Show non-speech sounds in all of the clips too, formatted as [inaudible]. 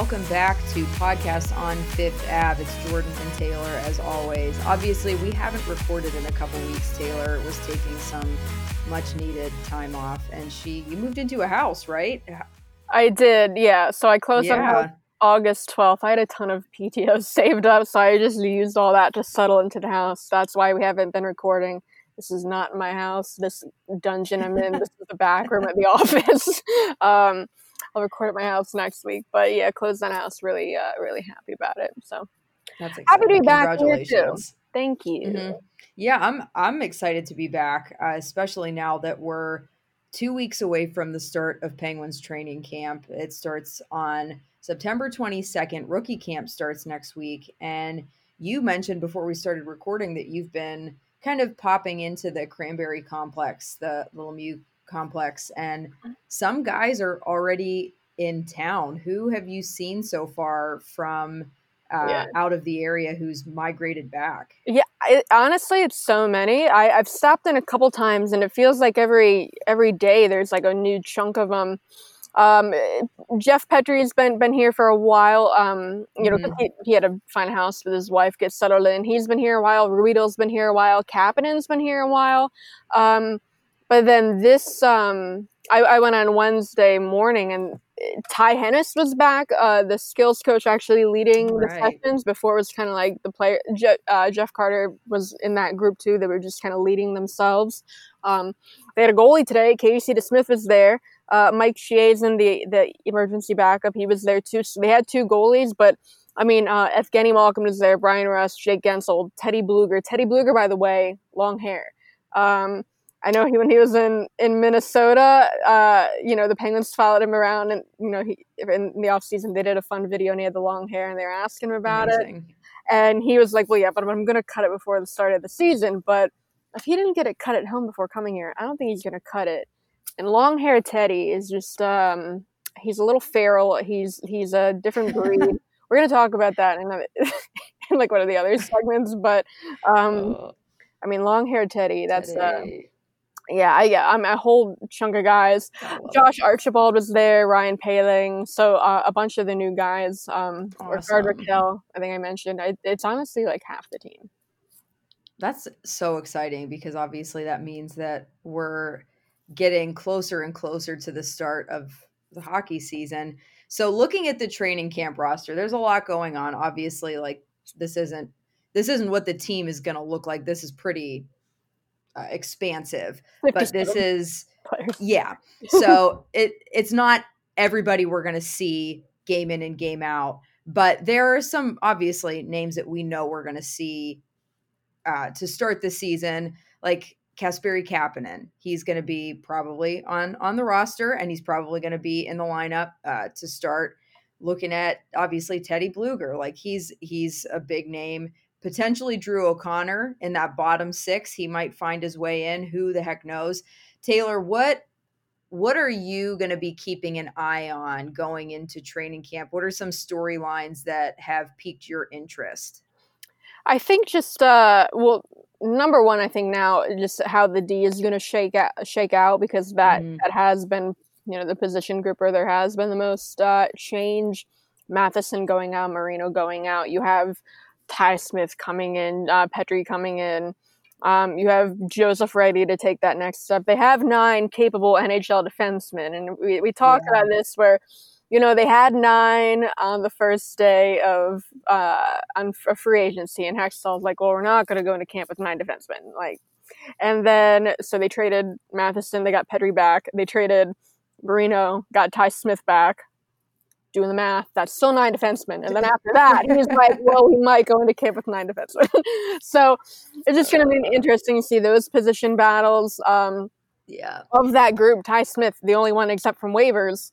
welcome back to Podcast on Fifth Ave. It's Jordan and Taylor, as always. Obviously, we haven't recorded in a couple weeks. Taylor was taking some much needed time off, and she you moved into a house, right? I did, yeah. So I closed yeah. on August 12th. I had a ton of [laughs] PTO saved up, so I just used all that to settle into the house. That's why we haven't been recording. This is not my house. This dungeon I'm in. this is the back room at the [laughs] office. um, I'll record at my house next week. But yeah, closed on house. Really, uh, really happy about it. So that's exciting. happy to be back here too. Thank you. Mm-hmm. Yeah, I'm I'm excited to be back, uh, especially now that we're two weeks away from the start of Penguins training camp. It starts on September 22nd. Rookie camp starts next week, and you mentioned before we started recording that you've been kind of popping into the Cranberry Complex, the, the Lemieux complex and some guys are already in town who have you seen so far from uh, yeah. out of the area who's migrated back yeah it, honestly it's so many I, i've stopped in a couple times and it feels like every every day there's like a new chunk of them um, Jeff Petry's been been here for a while. Um, you know, mm-hmm. he, he, had a fine house with his wife, get settled in. He's been here a while. Ruhwedel's been here a while. Kapanen's been here a while. Um, but then this, um, I, I, went on Wednesday morning and Ty Hennes was back, uh, the skills coach actually leading right. the sessions. Before it was kind of like the player, Je- uh, Jeff Carter was in that group too. They were just kind of leading themselves. Um, they had a goalie today. Casey DeSmith was there. Uh, Mike Chiazin, the the emergency backup, he was there too. So they had two goalies, but I mean, uh, Evgeny Malkin was there, Bryan Rust, Jake Guentzel, Teddy Blueger. Teddy Blueger, by the way, long hair. Um, I know he when he was in in Minnesota, uh, you know, the Penguins followed him around, and you know, he in the off season they did a fun video, and he had the long hair, and they were asking him about Amazing. it, and he was like, "Well, yeah, but I'm going to cut it before the start of the season." But if he didn't get it cut at home before coming here, I don't think he's going to cut it. And long hair Teddy is just um, he's a little feral. He's he's a different [laughs] breed. We're going to talk about that in, [laughs] in like one of the other segments, but um, oh. I mean, long hair Teddy. That's Teddy. Uh, yeah, I, yeah, I'm a whole chunk of guys. Josh it. Archibald was there, Ryan Poehling, so uh, a bunch of the new guys. Um, awesome. Rakell, I think I mentioned. I, it's honestly like half the team. That's so exciting because obviously that means that we're getting closer and closer to the start of the hockey season. So looking at the training camp roster, there's a lot going on. Obviously, like this isn't this isn't what the team is going to look like. This is pretty uh, expansive, but this is [laughs] players. yeah. [laughs] So it it's not everybody we're going to see game in and game out, but there are some obviously names that we know we're going to see uh, to start the season, like Kasperi Kapanen. He's going to be probably on on the roster, and he's probably going to be in the lineup uh, to start. Looking at obviously Teddy Blueger, like he's he's a big name potentially Drew O'Connor in that bottom six. He might find his way in. Who the heck knows? Taylor, what what are you going to be keeping an eye on going into training camp? What are some storylines that have piqued your interest? I think just uh well number one I think now just how the D is going to shake out shake out because that mm. that has been you know the position group where there has been the most uh change Matheson going out, Marino going out. You have Ty Smith coming in, uh, Petry coming in. Um, you have Joseph ready to take that next step. They have nine capable NHL defensemen, and we, we talked yeah. about this where, you know, they had nine on the first day of uh, on free agency, and Hextall's like, well, we're not going to go into camp with nine defensemen, like, and then so they traded Matheson, they got Petry back, they traded Marino, got Ty Smith back, doing the math, that's still nine defensemen. And then [laughs] after that, he's like, well, we might go into camp with nine defensemen. [laughs] so it's just going to be interesting to see those position battles. Um, yeah. Of that group, Ty Smith, the only one except from waivers,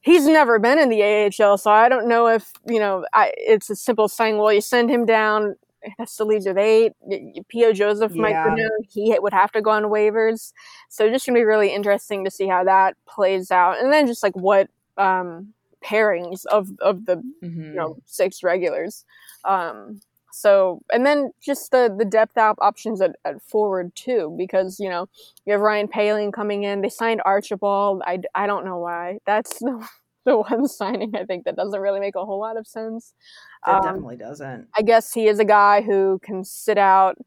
he's never been in the AHL. So I don't know if, you know, I, it's a simple saying, well, you send him down. That still leaves with eight. P.O. Joseph yeah. might go down. He would have to go on waivers. So it's just going to be really interesting to see how that plays out. And then just like what um, pairings of of the mm-hmm. you know six regulars. Um, so and then just the the depth op options at, at forward too, because you know you have Ryan Poehling coming in. They signed Archibald. I, I don't know why. That's the [laughs] the one signing I think that doesn't really make a whole lot of sense. It um, definitely doesn't. I guess he is a guy who can sit out.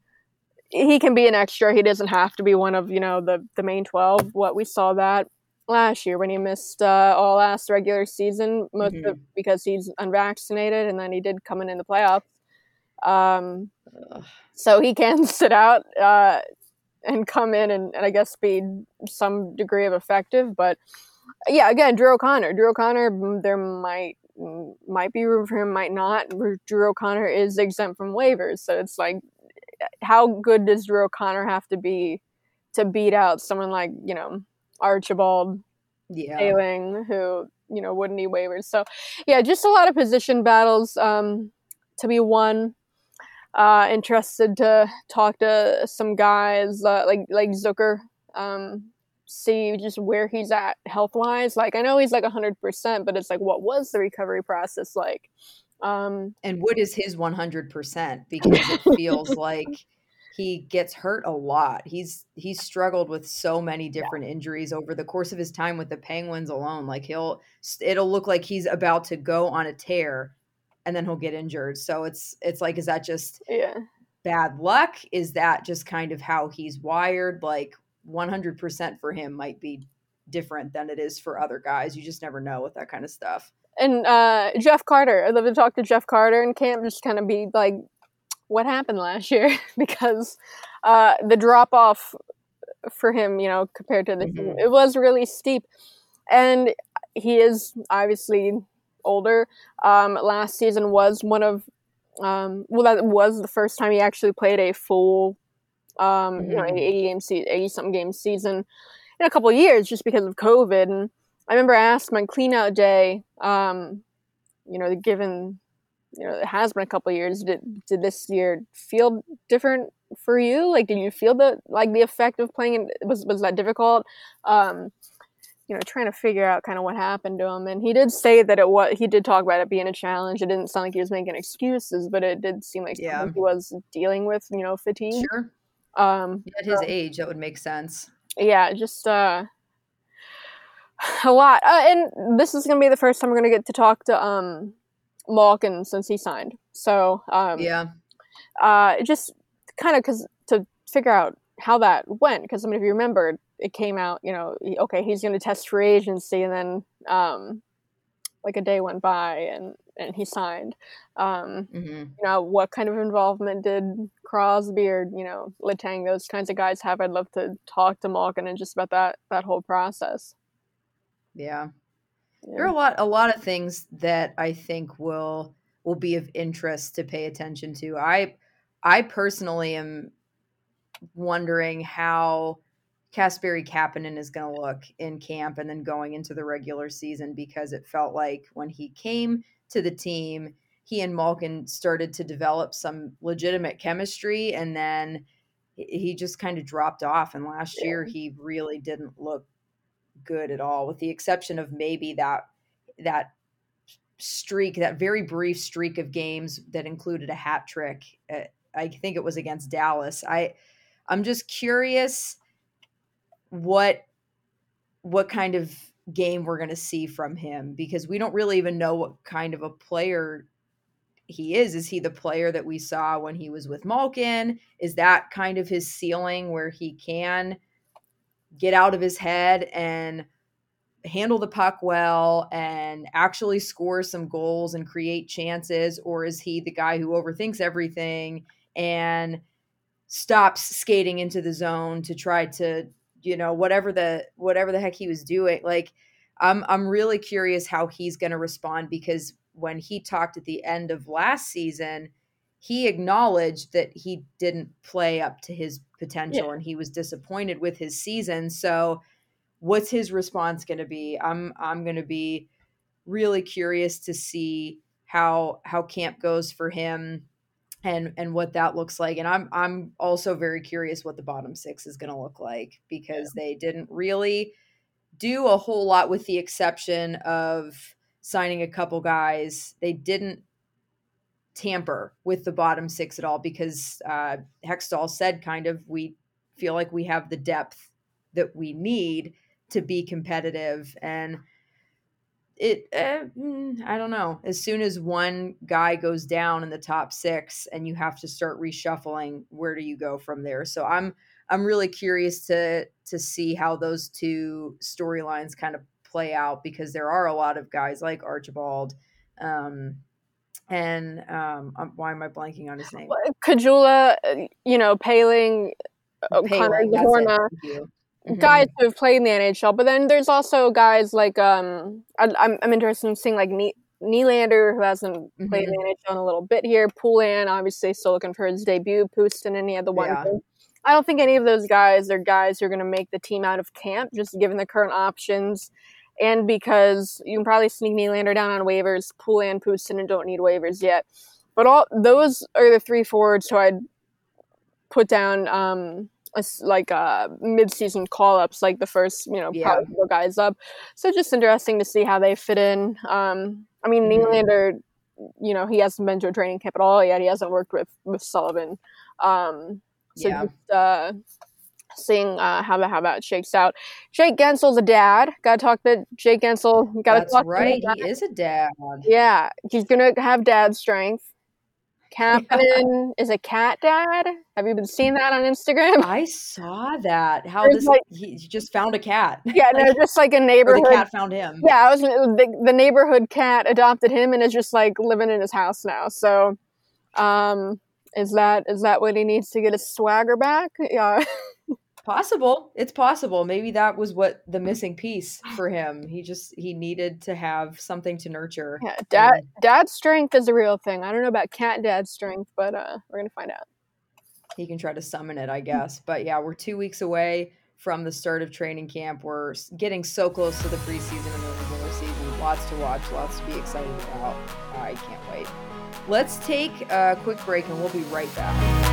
He can be an extra. He doesn't have to be one of you know the the main twelve. What we saw that last year when he missed uh, all last regular season, most mm-hmm. because he's unvaccinated, and then he did come in in the playoffs. Um, so he can [laughs] sit out uh, and come in and, and I guess be some degree of effective. But yeah, again, Drew O'Connor. Drew O'Connor, mm, there might mm, might be room for him, might not. Drew O'Connor is exempt from waivers, so it's like, how good does Drew O'Connor have to be to beat out someone like you know Archibald yeah. Ailing, who you know wouldn't need waivers? So yeah, just a lot of position battles um, to be won uh, interested to talk to some guys uh, like like Zucker, um, see just where he's at health wise. Like I know he's like hundred percent, but it's like what was the recovery process like? Um, and what is his one hundred percent? Because it [laughs] feels like he gets hurt a lot. He's he's struggled with so many different yeah. injuries over the course of his time with the Penguins alone. Like he'll it'll look like he's about to go on a tear and then he'll get injured. So it's it's like is that just yeah bad luck? Is that just kind of how he's wired? Like 100% for him might be different than it is for other guys. You just never know with that kind of stuff. And uh, Jeff Carter, I'd love to talk to Jeff Carter and camp, just kind of be like, what happened last year? [laughs] because uh, the drop off for him, you know, compared to the, mm-hmm. it was really steep. And he is obviously older. Um, last season was one of um, well, that was the first time he actually played a full, um, mm-hmm. you know, mm-hmm. eighty game se- eighty something game season in a couple years, just because of COVID. And I remember I asked my cleanout day, um, you know, given you know it has been a couple years, did did this year feel different for you? Like, did you feel the like the effect of playing? Was was that difficult? Um, you know, trying to figure out kind of what happened to him. And he did say that it was, he did talk about it being a challenge. It didn't sound like he was making excuses, but it did seem like yeah. he was dealing with, you know, fatigue. Sure. Um, At his age, that would make sense. Yeah, just uh, [sighs] a lot. Uh, and this is going to be the first time we're going to get to talk to um, Malkin since he signed. So, um, yeah. Uh, just kind of because to figure out how that went, because I mean, if you remembered, it came out, you know, okay, he's going to test free agency, and then um, like a day went by, and and he signed. Um, mm-hmm. You know, what kind of involvement did Crosby or you know Letang, those kinds of guys have? I'd love to talk to Malkin and just about that that whole process. Yeah. Yeah, there are a lot a lot of things that I think will will be of interest to pay attention to. I I personally am wondering how Kasperi Kapanen is going to look in camp and then going into the regular season because it felt like when he came to the team, he and Malkin started to develop some legitimate chemistry and then he just kind of dropped off and last yeah. year he really didn't look good at all with the exception of maybe that that streak that very brief streak of games that included a hat trick uh, i think it was against dallas i i'm just curious what what kind of game we're going to see from him because we don't really even know what kind of a player he is. Is he the player that we saw when he was with Malkin? Is that kind of his ceiling where he can get out of his head and handle the puck well and actually score some goals and create chances? Or is he the guy who overthinks everything and stops skating into the zone to try to you know whatever the whatever the heck he was doing like i'm i'm really curious how he's to respond because when he talked at the end of last season he acknowledged that he didn't play up to his potential yeah. and he was disappointed with his season so what's his response going to be i'm i'm going to be really curious to see how how camp goes for him and and what that looks like and i'm i'm also very curious what the bottom six is going to look like because yeah. they didn't really do a whole lot with the exception of signing a couple guys they didn't tamper with the bottom six at all because uh, hextall said kind of we feel like we have the depth that we need to be competitive and it uh, I don't know. As soon as one guy goes down in the top 6 and you have to start reshuffling, where do you go from there? So I'm I'm really curious to to see how those two storylines kind of play out because there are a lot of guys like Archibald um, and um, um why am I blanking on his name? Kajula, uh, you know, Poehling, uh, Connor mm-hmm. guys who have played in the NHL. But then there's also guys like um, I, am I'm, I'm interested in seeing like ne- Nylander who hasn't mm-hmm. played in the NHL in a little bit here. Poulin obviously still looking for his debut. And he had the one. Yeah. I don't think any of those guys are guys who are going to make the team out of camp, just given the current options and because you can probably sneak Nylander down on waivers, Pool and don't need waivers yet. But all those are the three forwards who I'd put down um, as like uh, mid-season call-ups, like the first you know yeah. guys up. So just interesting to see how they fit in. Um, I mean, mm-hmm. Nylander, you know, he hasn't been to a training camp at all yet. He hasn't worked with with Sullivan. Um, so yeah. just uh, seeing uh, how that how that shakes out. Jake Guentzel's a dad. Got to talk to Jake Guentzel. Got to talk. right. He is a dad. Yeah, he's gonna have dad strength. [laughs] Captain yeah. is a cat dad. Have you been seeing that on Instagram? I saw that. How There's this like, he just found a cat. [laughs] Yeah, no, just like a [laughs] neighborhood. the cat found him. Yeah, I was the, the neighborhood cat adopted him and is just like living in his house now. So, um, is that is that what he needs to get his swagger back? Yeah. Possible. It's possible. Maybe that was what the missing piece for him. He just he needed to have something to nurture. Yeah, dad dad strength is a real thing. I don't know about cat dad strength, but uh we're going to find out. He can try to summon it, I guess. But yeah, we're 2 weeks away from the start of training camp. We're getting so close to the preseason and the regular season. Lots to watch, lots to be excited about. I can't wait. Let's take a quick break and we'll be right back.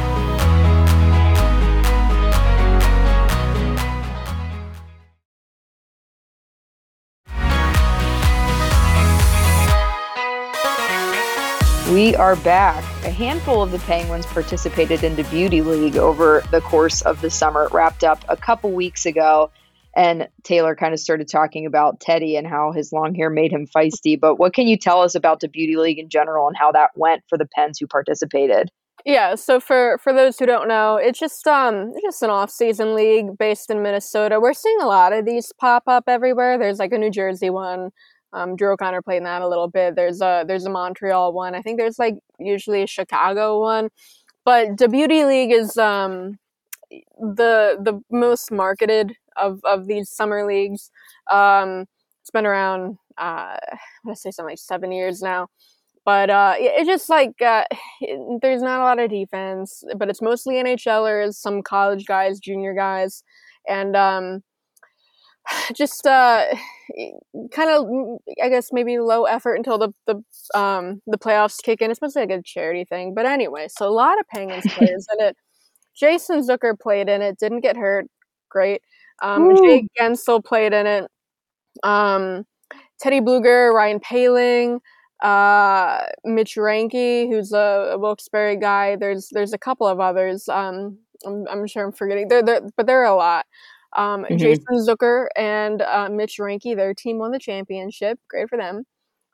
We are back. A handful of the Penguins participated in the Beauty League over the course of the summer. It wrapped up a couple weeks ago. And Taylor kind of started talking about Teddy and how his long hair made him feisty. But what can you tell us about the Beauty League in general and how that went for the Pens who participated? Yeah, so for for those who don't know, it's just um it's just an off-season league based in Minnesota. We're seeing a lot of these pop up everywhere. There's like a New Jersey one, um, Drew O'Connor played in that a little bit. There's a there's a Montreal one. I think there's like usually a Chicago one, but the Beauty League is um, the the most marketed of of these summer leagues. Um, it's been around uh, I'm gonna say something like seven years now. But uh, it's just like uh, it, [sighs] there's not a lot of defense, but it's mostly NHLers, some college guys, junior guys, and um, [sighs] just uh, [sighs] kind of I guess maybe low effort until the the um the playoffs kick in. It's mostly like a charity thing, but anyway, so a lot of Penguins [laughs] players in it. Jason Zucker played in it, didn't get hurt. Great. Um, Jake Guentzel played in it. Um, Teddy Blueger, Ryan Poehling, uh, Mitch Reinke, who's a, a Wilkes-Barre guy. There's there's a couple of others. Um, I'm, I'm sure I'm forgetting. There, there, but there are a lot. Um, mm-hmm. Jason Zucker and uh, Mitch Reinke, their team won the championship. Great for them.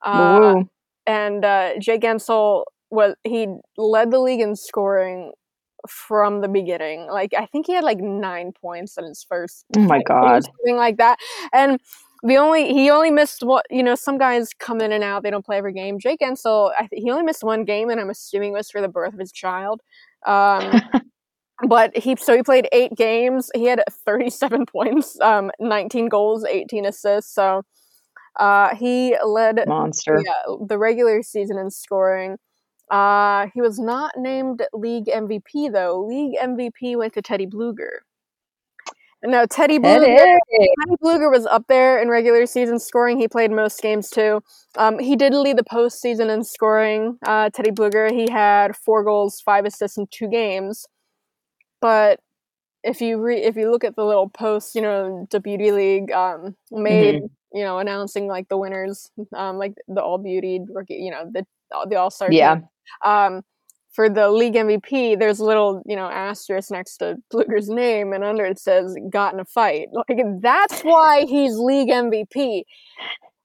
Uh, and uh, Jay Guentzel was he led the league in scoring from the beginning. Like I think he had like nine points in his first. Oh my god! Something like that. And the only he only missed what you know. Some guys come in and out; they don't play every game. Jake Guentzel, I th- he only missed one game, and I'm assuming it was for the birth of his child. Um, [laughs] but he so he played eight games. He had 37 [laughs] points, um, 19 goals, 18 assists. So uh, he led monster yeah, the regular season in scoring. Uh, he was not named league MVP though. League MVP went to Teddy Blueger. No, Teddy Blueger. Teddy Blueger was up there in regular season scoring. He played most games too. Um, he did lead the postseason in scoring. Uh, Teddy Blueger. He had four goals, five assists in two games. But if you re- if you look at the little post, you know, the Beauty League um, made, mm-hmm. you know, announcing like the winners, um, like the All Beauty, you know, the the All Star. Yeah. Um, for the league MVP, there's a little, you know, asterisk next to Blueger's name, and under it says "got in a fight." [laughs] Like that's why he's league MVP.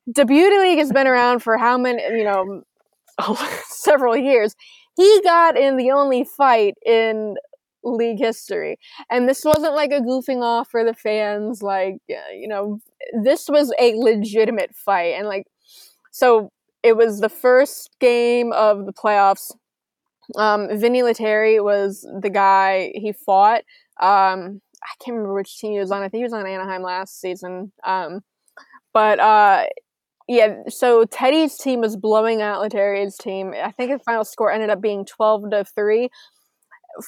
the beauty league has been around for how many you know [laughs] several years he got in the only fight in league history and this wasn't like a goofing off for the fans like you know this was a legitimate fight and like so it was the first game of the playoffs um vinny Lettieri was the guy he fought um i can't remember which team he was on i think he was on anaheim last season um but uh yeah, so Teddy's team was blowing out Lettieri's team. I think the final score ended up being twelve to three.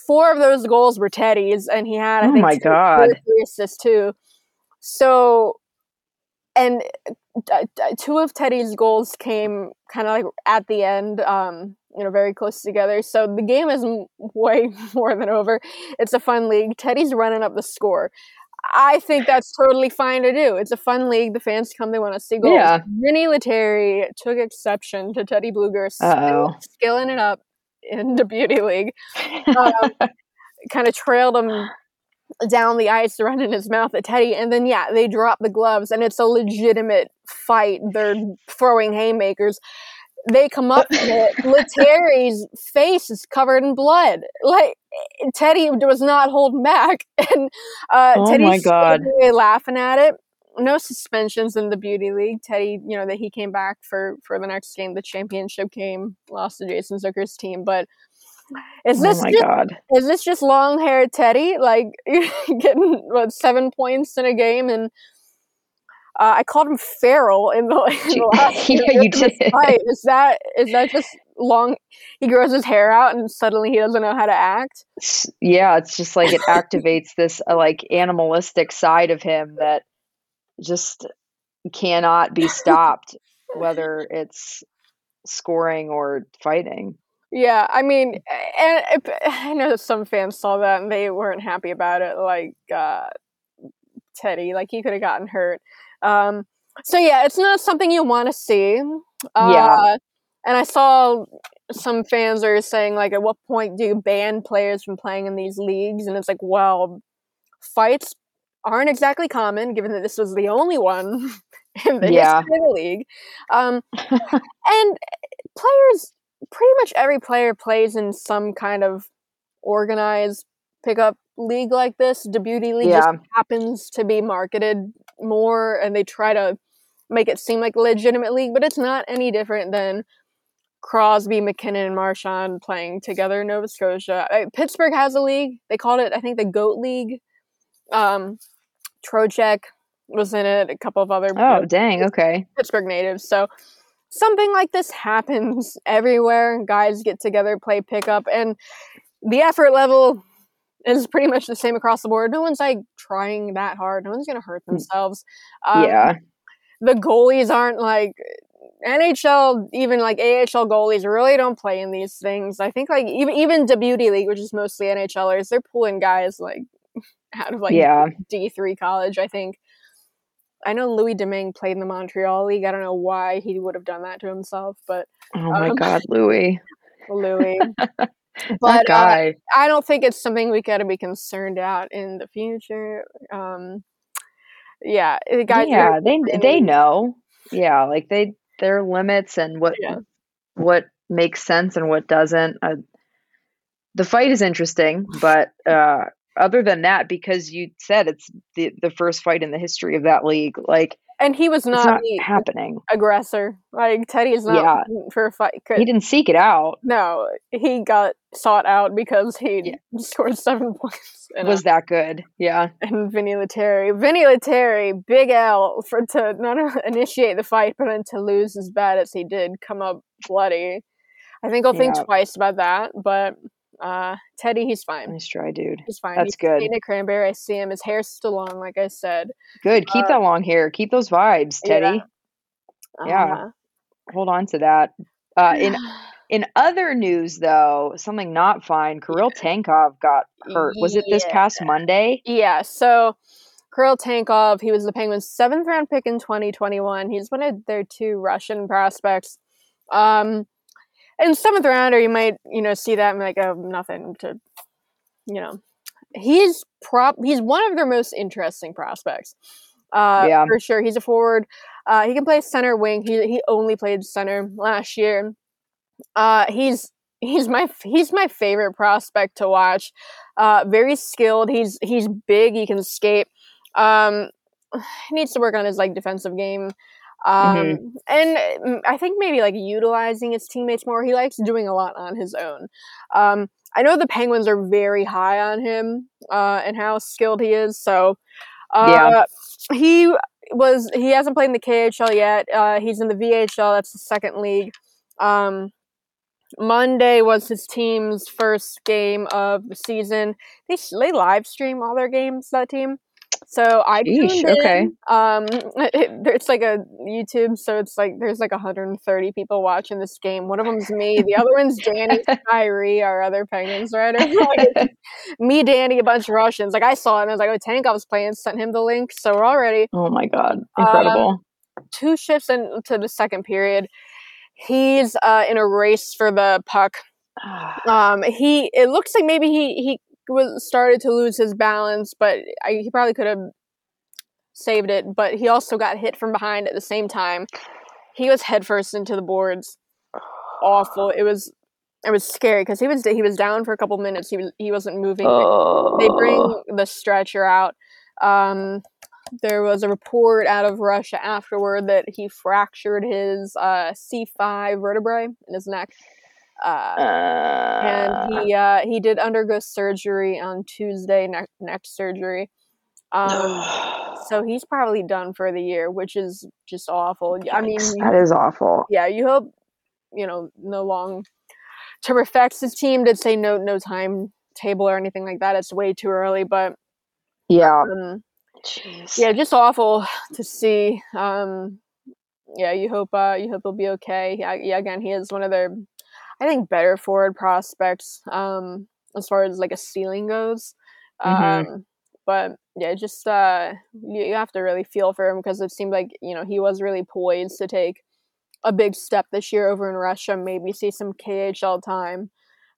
Four of those goals were Teddy's, and he had I Oh think my two, God. two three assists too. So, and uh, uh, two of Teddy's goals came kind of like at the end, um, you know, very close together. So the game is way [laughs] more than over. It's a fun league. Teddy's running up the score. I think that's totally fine to do. It's a fun league. The fans come, they want to see goals. Yeah. Vinny Lettieri took exception to Teddy Blueger Uh-oh. skilling it up in the beauty league. Um, [laughs] kind of trailed him down the ice, running his mouth at Teddy, and then yeah, they drop the gloves, and it's a legitimate fight. They're throwing haymakers. They come up with it. [laughs] Lettieri's face is covered in blood. Like Teddy was not holding back, [laughs] and uh, Oh Teddy's my God. laughing at it. No suspensions in the beauty league. Teddy, you know that he came back for for the next game, the championship game, lost to Jason Zucker's team. But is this oh this my just god. is this just long haired Teddy like [laughs] getting what seven points in a game? And uh, I called him feral in the, [laughs] in the [laughs] last Yeah, game you did. fight. Is that is that just long? He grows his hair out and suddenly he doesn't know how to act. Yeah, it's just like it activates this uh, like animalistic side of him that just cannot be stopped, whether [laughs] it's scoring or fighting. Yeah, I mean, and I know some fans saw that and they weren't happy about it. Like uh, Teddy, like he could have gotten hurt. Um, so yeah, it's not something you want to see. Uh, Yeah. And I saw some fans are saying like, at what point do you ban players from playing in these leagues? And it's like, well, fights aren't exactly common, given that this was the only one [laughs] in the Yeah. history of the league. Um, [laughs] and players, pretty much every player plays in some kind of organized pickup league like this. The beauty league just happens to be marketed more, and they try to make it seem like a legitimate league, but it's not any different than Crosby, MacKinnon, and Marchand playing together in Nova Scotia. Uh, Pittsburgh has a league. They called it, I think, the Goat League. Um, Trocheck was in it. A couple of other Oh, dang. Okay. Pittsburgh natives. So something like this happens [laughs] everywhere. Guys get together, play pickup, and the effort level is pretty much the same across the board. No one's like trying that hard. No one's gonna hurt themselves. Um, yeah. the goalies aren't like NHL, even like AHL goalies really don't play in these things. I think like even even the beauty league, which is mostly NHLers, they're pulling guys like out of like yeah. D three college. I think. I know Louis Domingue played in the Montreal League. I don't know why he would have done that to himself, but Oh my um, god, Louis. [laughs] Louis. [laughs] that but uh, guy. I don't think it's something we got to be concerned about in the future. Um, yeah, the guys. yeah, they they know. Yeah, like they their limits and what Yeah. what makes sense and what doesn't. Uh, the fight is interesting, but uh, other than that, because you said it's the the first fight in the history of that league, like and he was not, not the happening. aggressor. Like Teddy is not Yeah. for a fight. 'cause- He didn't seek it out. no, he got sought out because he Yeah. scored seven [laughs] points. in a- Was that good? Yeah. and Vinny Lettieri. Vinny Lettieri, big L for to not [laughs] initiate the fight, but then to lose as bad as he did, come up bloody. I think I'll think twice about that. But uh, Teddy, he's fine. Nice try, dude. He's fine. That's he's good. eating a cranberry. I see him. His hair's still long, like I said. Good. Keep Uh, that long hair. Keep those vibes. Teddy. Yeah. Uh, Hold on to that. Uh, in [sighs] in other news, though, something not fine. Kirill Tankov got hurt. Was it this Yeah. past Monday? Yeah, so Kirill Tankov, he was the Penguins' seventh round pick in 2021. He's one of their two Russian prospects. Um, and seventh rounder, you might, you know, see that and be like, oh, nothing to, you know. He's prop. He's one of their most interesting prospects. Uh, Yeah. for sure. He's a forward. Uh, he can play center wing. He he only played center last year. Uh, he's he's my he's my favorite prospect to watch. Uh, very skilled. He's he's big. He can skate. Um, [sighs] needs to work on his like defensive game. Um, mm-hmm. and mm, I think maybe like utilizing his teammates more. He likes doing a lot on his own. Um, I know the Penguins are very high on him uh, and how skilled he is. So uh, yeah. he was he hasn't played in the KHL yet. Uh, he's in the VHL. That's the second league. Um, Monday was his team's first game of the season. They they live stream all their games. That team. So I Eesh. Okay. Um, it, [laughs] it's like a YouTube, so it's like there's like 130 people watching this game. One of them's me. The other one's Danny, [laughs] Kyrie, our other Penguins writer. [laughs] me, Danny, a bunch of Russians. Like I saw him. I was like, oh, Tank, I was playing. Sent him the link. So we're already. Oh my god, incredible! Um, two shifts into the second period. He's uh, in a race for the puck. [sighs] um, he it looks like maybe he he was started to lose his balance, but I, he probably could have saved it. But he also got hit from behind at the same time. He was headfirst into the boards. Awful. It was it was scary because he was he was down for a couple minutes. He was he wasn't moving. Oh. They bring the stretcher out. Um, there was a report out of Russia afterward that he fractured his uh, C5 vertebrae in his neck. Uh, uh, and he uh, he did undergo surgery on Tuesday, ne- next surgery. Um, [sighs] so he's probably done for the year, which is just awful. I mean, that is awful. Yeah, you hope you know no long term effects. His team did say no no time table or anything like that. It's way too early, but yeah, um, yeah, just awful to see. Um, yeah, you hope uh, you hope he'll be okay. Yeah, yeah, again, he is one of their I think better forward prospects um, as far as like a ceiling goes. Mm-hmm. Um, but yeah, just uh, you, you have to really feel for him because it seemed like you know he was really poised to take a big step this year over in Russia. Maybe see some KHL time,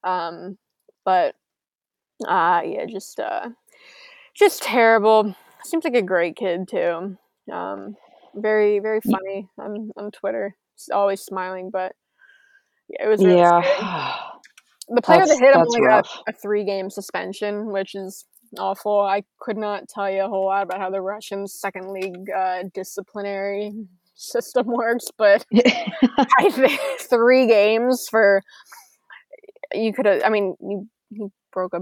um, but uh, yeah, just uh, just terrible. Seems like a great kid too. Um, very very funny on on Twitter. always smiling, but it was really yeah. Scary. [sighs] The player that's, that hit him only got a three game suspension, which is awful. I could not tell you a whole lot about how the Russian second league uh, disciplinary system [laughs] works, but [laughs] I think three games for you could have. I mean, you, he broke a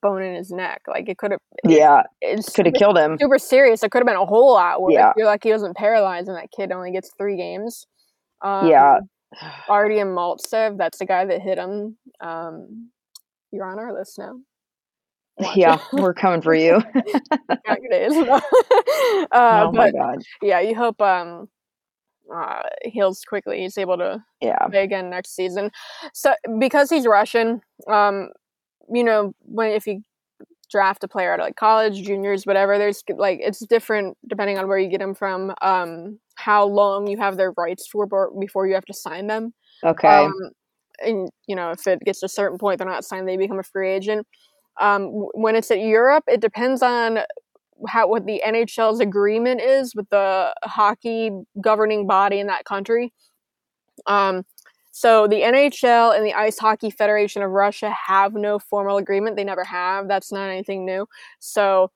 bone in his neck. Like it could have. Yeah, it could have killed him. Super serious. It could have been a whole lot worse. Yeah. You're like he wasn't paralyzed, and that kid only gets three games. Um, yeah, [sighs] Artyom Maltsev, that's the guy that hit him. Um, you're on our list now. Watch yeah, we're coming for you. [laughs] [laughs] uh, oh my god! Yeah, you hope um, uh, heals quickly. He's able to yeah play again next season. So because he's Russian, um, you know when if you draft a player out of like college, juniors, whatever. There's like it's different depending on where you get them from. Um, how long you have their rights for before you have to sign them. Okay. Um, and you know, if it gets to a certain point, they're not signed, they become a free agent. Um, when it's at Europe, it depends on how what the NHL's agreement is with the hockey governing body in that country. Um, so the NHL and the Ice Hockey Federation of Russia have no formal agreement. They never have. That's not anything new. So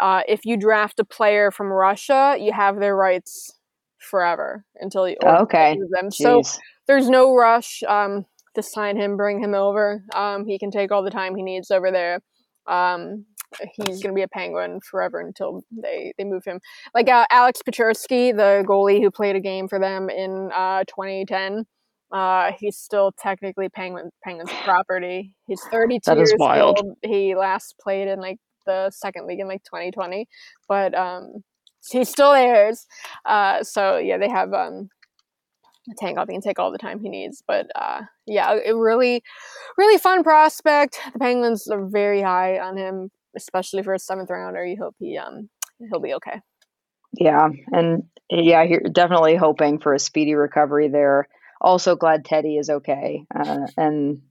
uh, if you draft a player from Russia, you have their rights forever until you okay them. So there's no rush um, to sign him, bring him over. Um, he can take all the time he needs over there. Um, he's going to be a penguin forever until they, they move him. Like uh, Alex Pechurskiy, the goalie who played a game for them in uh, 2010 uh, he's still technically Penguin Penguins property. He's 32 that is years wild. old. He last played in like the second league in like 2020, but um, he's still theirs. Uh, so yeah, they have um, Tank He can take all the time he needs. But uh, yeah, a really, really fun prospect. The Penguins are very high on him, especially for a seventh rounder. You hope he um he'll be okay. Yeah, and yeah, you're definitely hoping for a speedy recovery there also glad Teddy is okay. Uh, and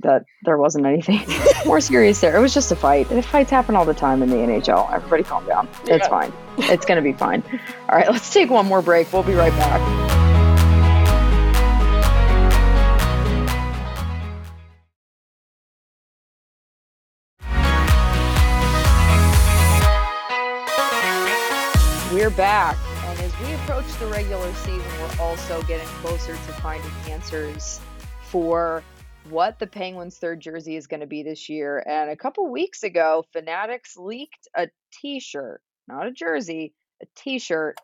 that there wasn't anything [laughs] more serious there. It was just a fight. And fights happen all the time in the NHL. Everybody calm down. Yeah. It's fine. It's going to be fine. All right, let's take one more break. We'll be right back. We're back. And as we approach the regular season, we're also getting closer to finding answers for what the Penguins' third jersey is going to be this year. And a couple weeks ago, Fanatics leaked a t shirt, not a jersey, a t shirt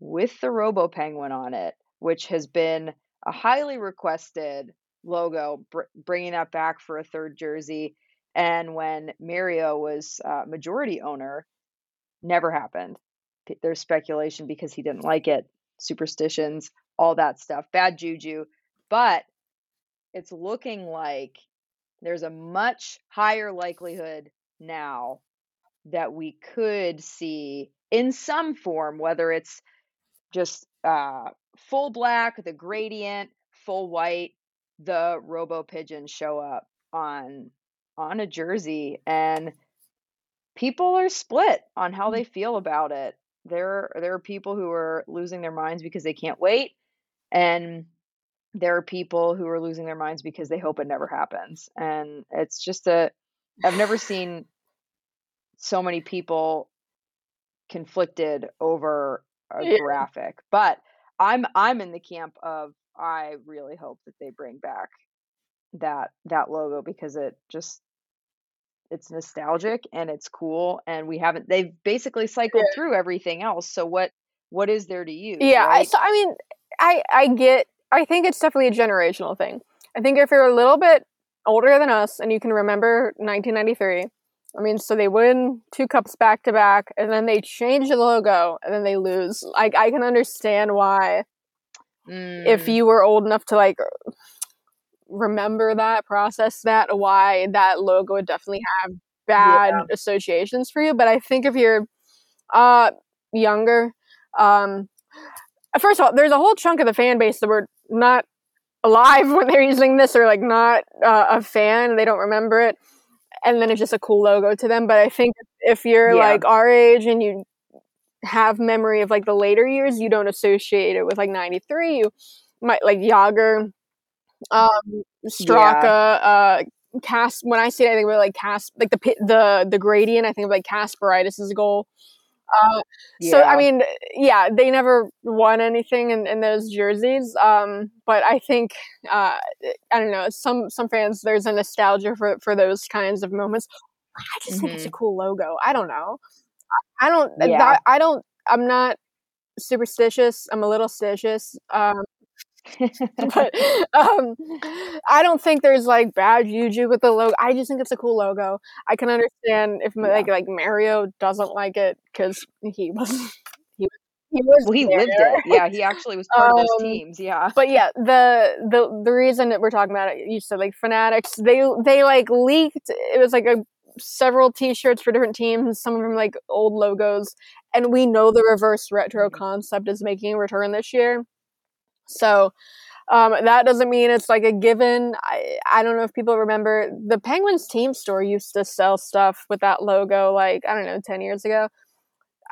with the Robo Penguin on it, which has been a highly requested logo, br- bringing that back for a third jersey. And when Mario was uh, majority owner, never happened. There's speculation because he didn't like it, superstitions, all that stuff, bad juju. But it's looking like there's a much higher likelihood now that we could see in some form, whether it's just uh, full black, the gradient, full white, the robo pigeon show up on on a jersey and people are split on how mm. they feel about it. There there are people who are losing their minds because they can't wait and there are people who are losing their minds because they hope it never happens. And it's just a, I've never [sighs] seen so many people conflicted over a yeah. graphic, but I'm, I'm in the camp of, I really hope that they bring back that, that logo because it just, it's nostalgic and it's cool. And we haven't, they've basically cycled yeah. through everything else. So what, what is there to use? Yeah. Right? So, I mean, I, I get I think it's definitely a generational thing. I think if you're a little bit older than us and you can remember 1993, I mean, so they win two cups back to back, and then they change the logo, and then they lose. Like, I can understand why, mm. if you were old enough to like remember that, process that, why that logo would definitely have bad yeah. associations for you. But I think if you're uh younger, um, first of all, there's a whole chunk of the fan base that were not alive [laughs] when they're using this or like not uh, a fan they don't remember it and then it's just a cool logo to them but i think if you're yeah. like our age and you have memory of like the later years you don't associate it with like 93 you might like Jagr um straka yeah. uh cast when i see it i think about like cast like the the the gradient i think of like Kasparaitis' goal uh, yeah. So I mean, yeah, they never won anything in, in those jerseys. Um, but I think uh, I don't know. Some some fans there's a nostalgia for for those kinds of moments. I just mm-hmm. think it's a mm-hmm. cool logo. I don't know. I don't. Yeah. That, I don't. I'm not superstitious. I'm a little stitious. Um, [laughs] but um, I don't think there's like bad juju with the logo. I just think it's a cool logo. I can understand if yeah. like like Mario doesn't like it because [laughs] he was he he was well, he lived it. Yeah, he actually was part um, of those um, teams. Yeah, but yeah, the the the reason that we're talking about it, you said like fanatics. They they like leaked. It was like a several T-shirts for different teams. Some of them like old logos, and we know the reverse retro mm-hmm. concept is making a return this year. So um, that doesn't mean it's like a given. I, I don't know if people remember the Penguins team store used to sell stuff with that logo like I don't know 10 years ago.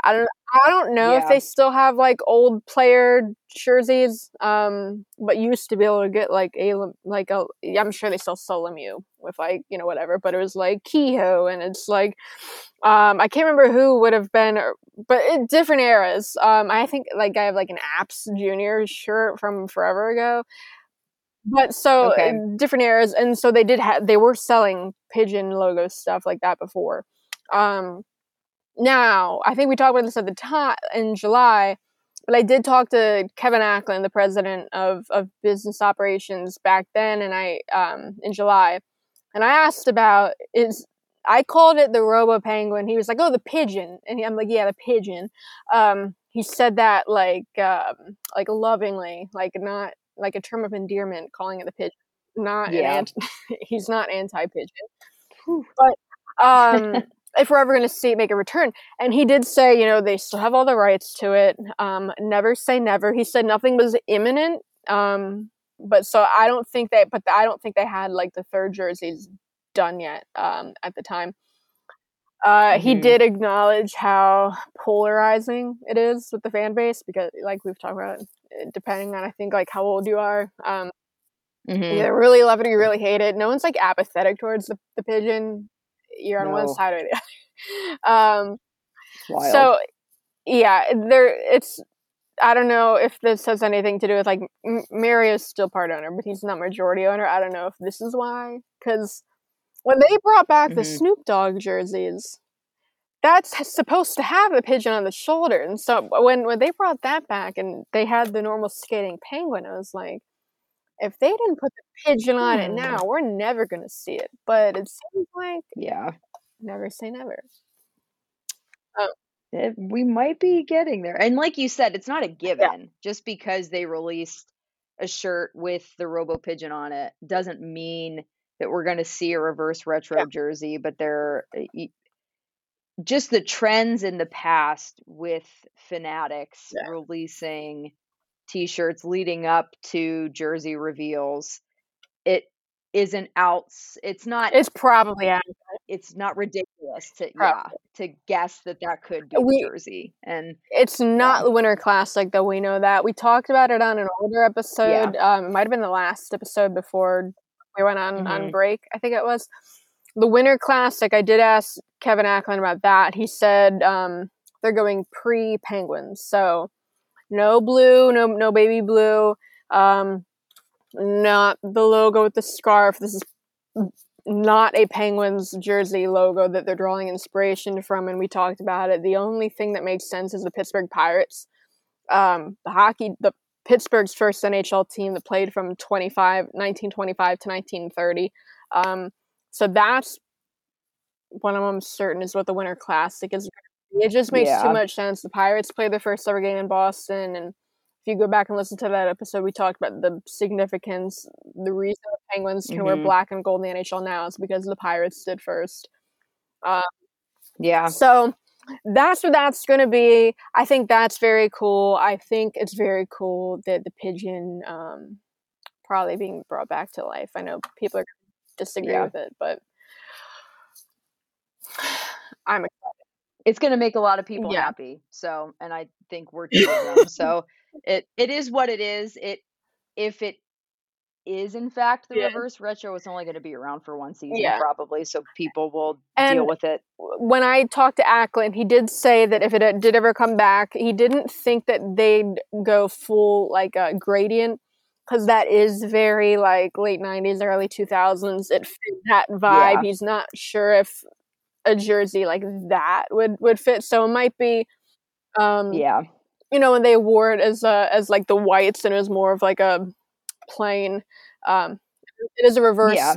I don't I don't know yeah. if they still have like old player jerseys, um, but used to be able to get like a like a. I'm sure they still sell Lemieux with like you know whatever, but it was like Kehoe, and it's like um, I can't remember who would have been, but it, different eras. Um, I think like I have like an Apps Junior shirt from forever ago. But so okay. different eras, and so they did have they were selling pigeon logo stuff like that before. Um, now, I think we talked about this at the time in July, but I did talk to Kevin Acklin, the president of, of business operations back then, and I um, in July, and I asked about is I called it the Robo Penguin. He was like, "Oh, the pigeon," and I'm like, "Yeah, the pigeon." Um, he said that like um, like lovingly, like not like a term of endearment, calling it the pigeon. Not yeah. Anti- [laughs] he's not anti pigeon, but um, if we're ever going to see it make a return. And he did say, you know, they still have all the rights to it. Um, never say never. He said nothing was imminent. Um, but so I don't think they, but I don't think they had like the third jerseys done yet um, at the time. Uh, mm-hmm. He did acknowledge how polarizing it is with the fan base because, like we've talked about, depending on I think like how old you are, um, mm-hmm. you either really love it or you really hate it. No one's like apathetic towards the, the pigeon. You're on no. one side or the other. [laughs] um, so yeah, there it's. I don't know if this has anything to do with like Mario is still part owner, but he's not majority owner. I don't know if this is why because when they brought back mm-hmm. the Snoop Dogg jerseys, that's supposed to have the pigeon on the shoulder. And so when when they brought that back and they had the normal skating penguin, I was like, if they didn't put the pigeon on it now, hmm. we're never gonna see it. But it seems like yeah, never say never. Oh. It, we might be getting there. And like you said, it's not a given. Yeah. Just because they released a shirt with the Robo Pigeon on it doesn't mean that we're going to see a reverse retro yeah. jersey, but they're eh, just the trends in the past with Fanatics yeah. releasing t-shirts leading up to jersey reveals. It isn't out it's not it's probably it's not ridiculous to probably. yeah to guess that that could be we, jersey and it's not yeah. the winter classic though we know that we talked about it on an older episode yeah. um it might have been the last episode before we went on mm-hmm. on break. I think it was the Winter Classic. I did ask Kevin Acklin about that. He said um, they're going pre Penguins, so no blue, no no baby blue, um, not the logo with the scarf. This is not a Penguins jersey logo that they're drawing inspiration from, and we talked about it. The only thing that makes sense is the Pittsburgh Pirates. Um, the hockey, the Pittsburgh's first NHL team that played from 25, 1925 to 1930. Um, so that's one I'm certain is what the Winter Classic is. It just makes yeah. too much sense. The Pirates played their first ever game in Boston, and if you go back and listen to that episode, we talked about the significance. The reason the Penguins can mm-hmm. wear black and gold in the NHL now is because the Pirates did first. Um, yeah. So that's what that's going to be. I think that's very cool. I think it's very cool that the pigeon um, probably being brought back to life. I know people are disagree yeah. with it, but [sighs] I'm excited. It's going to make a lot of people yeah. happy. So, and I think we're two of them. So, it it is what it is. It if it is in fact the yeah. reverse retro it's only going to be around for one season yeah. probably so people will and deal with it when i talked to acklin he did say that if it uh, did ever come back he didn't think that they'd go full like a gradient because that is very like late 90s early 2000s it fit that vibe yeah. he's not sure if a jersey like that would would fit so it might be um yeah you know when they wore it as uh as like the whites and it was more of like a plain. Um, it is a reverse yeah.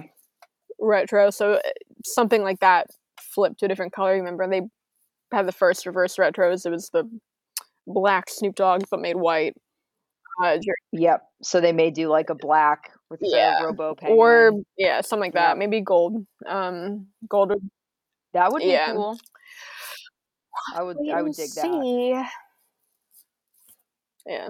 retro, so uh, something like that flipped to a different color. Remember, they had the first reverse retros. It was the black Snoop Dogg, but made white. Uh, yep. So they may do like a black with yeah. the Robo penguin. or yeah, something like that. Maybe gold. Um, gold. Would, that would be yeah. cool. I would. I would dig see. that. Yeah.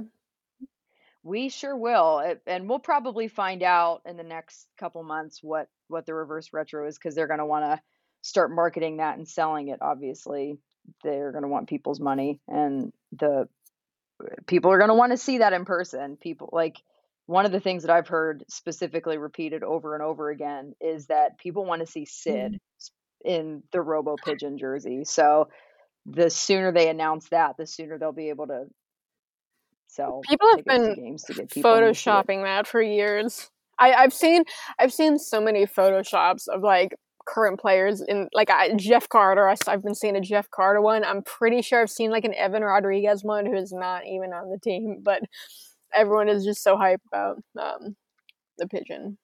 We sure will, and we'll probably find out in the next couple months what what the reverse retro is because they're going to want to start marketing that and selling it. Obviously, they're going to want people's money, and the people are going to want to see that in person. People like one of the things that I've heard specifically repeated over and over again is that people want to see Sid mm-hmm. In the Robo Pigeon jersey. So the sooner they announce that, the sooner they'll be able to sell. People have been people photoshopping that for years. I, I've seen I've seen so many photoshops of like current players in like I, Jeff Carter. I, have been seeing a Jeff Carter one. I'm pretty sure I've seen like an Evan Rodrigues one who's not even on the team, but everyone is just so hyped about um, the pigeon.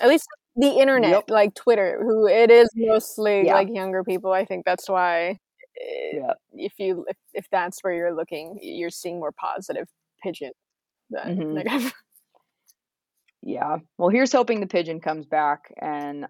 At least the internet, yep. like Twitter, who it is mostly yeah. like younger people. I think that's why yeah. if you if, if that's where you're looking, you're seeing more positive pigeon than mm-hmm. negative. [laughs] Yeah. Well, here's hoping the pigeon comes back and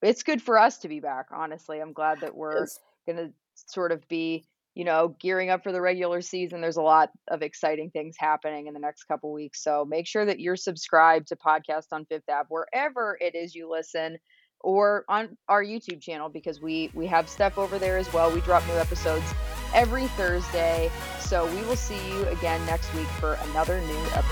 it's good for us to be back, honestly. I'm glad that we're going to sort of be you know, gearing up for the regular season. There's a lot of exciting things happening in the next couple weeks. So make sure that you're subscribed to Podcast on Fifth Ave wherever it is you listen or on our YouTube channel because we we have stuff over there as well. We drop new episodes every Thursday. So we will see you again next week for another new episode.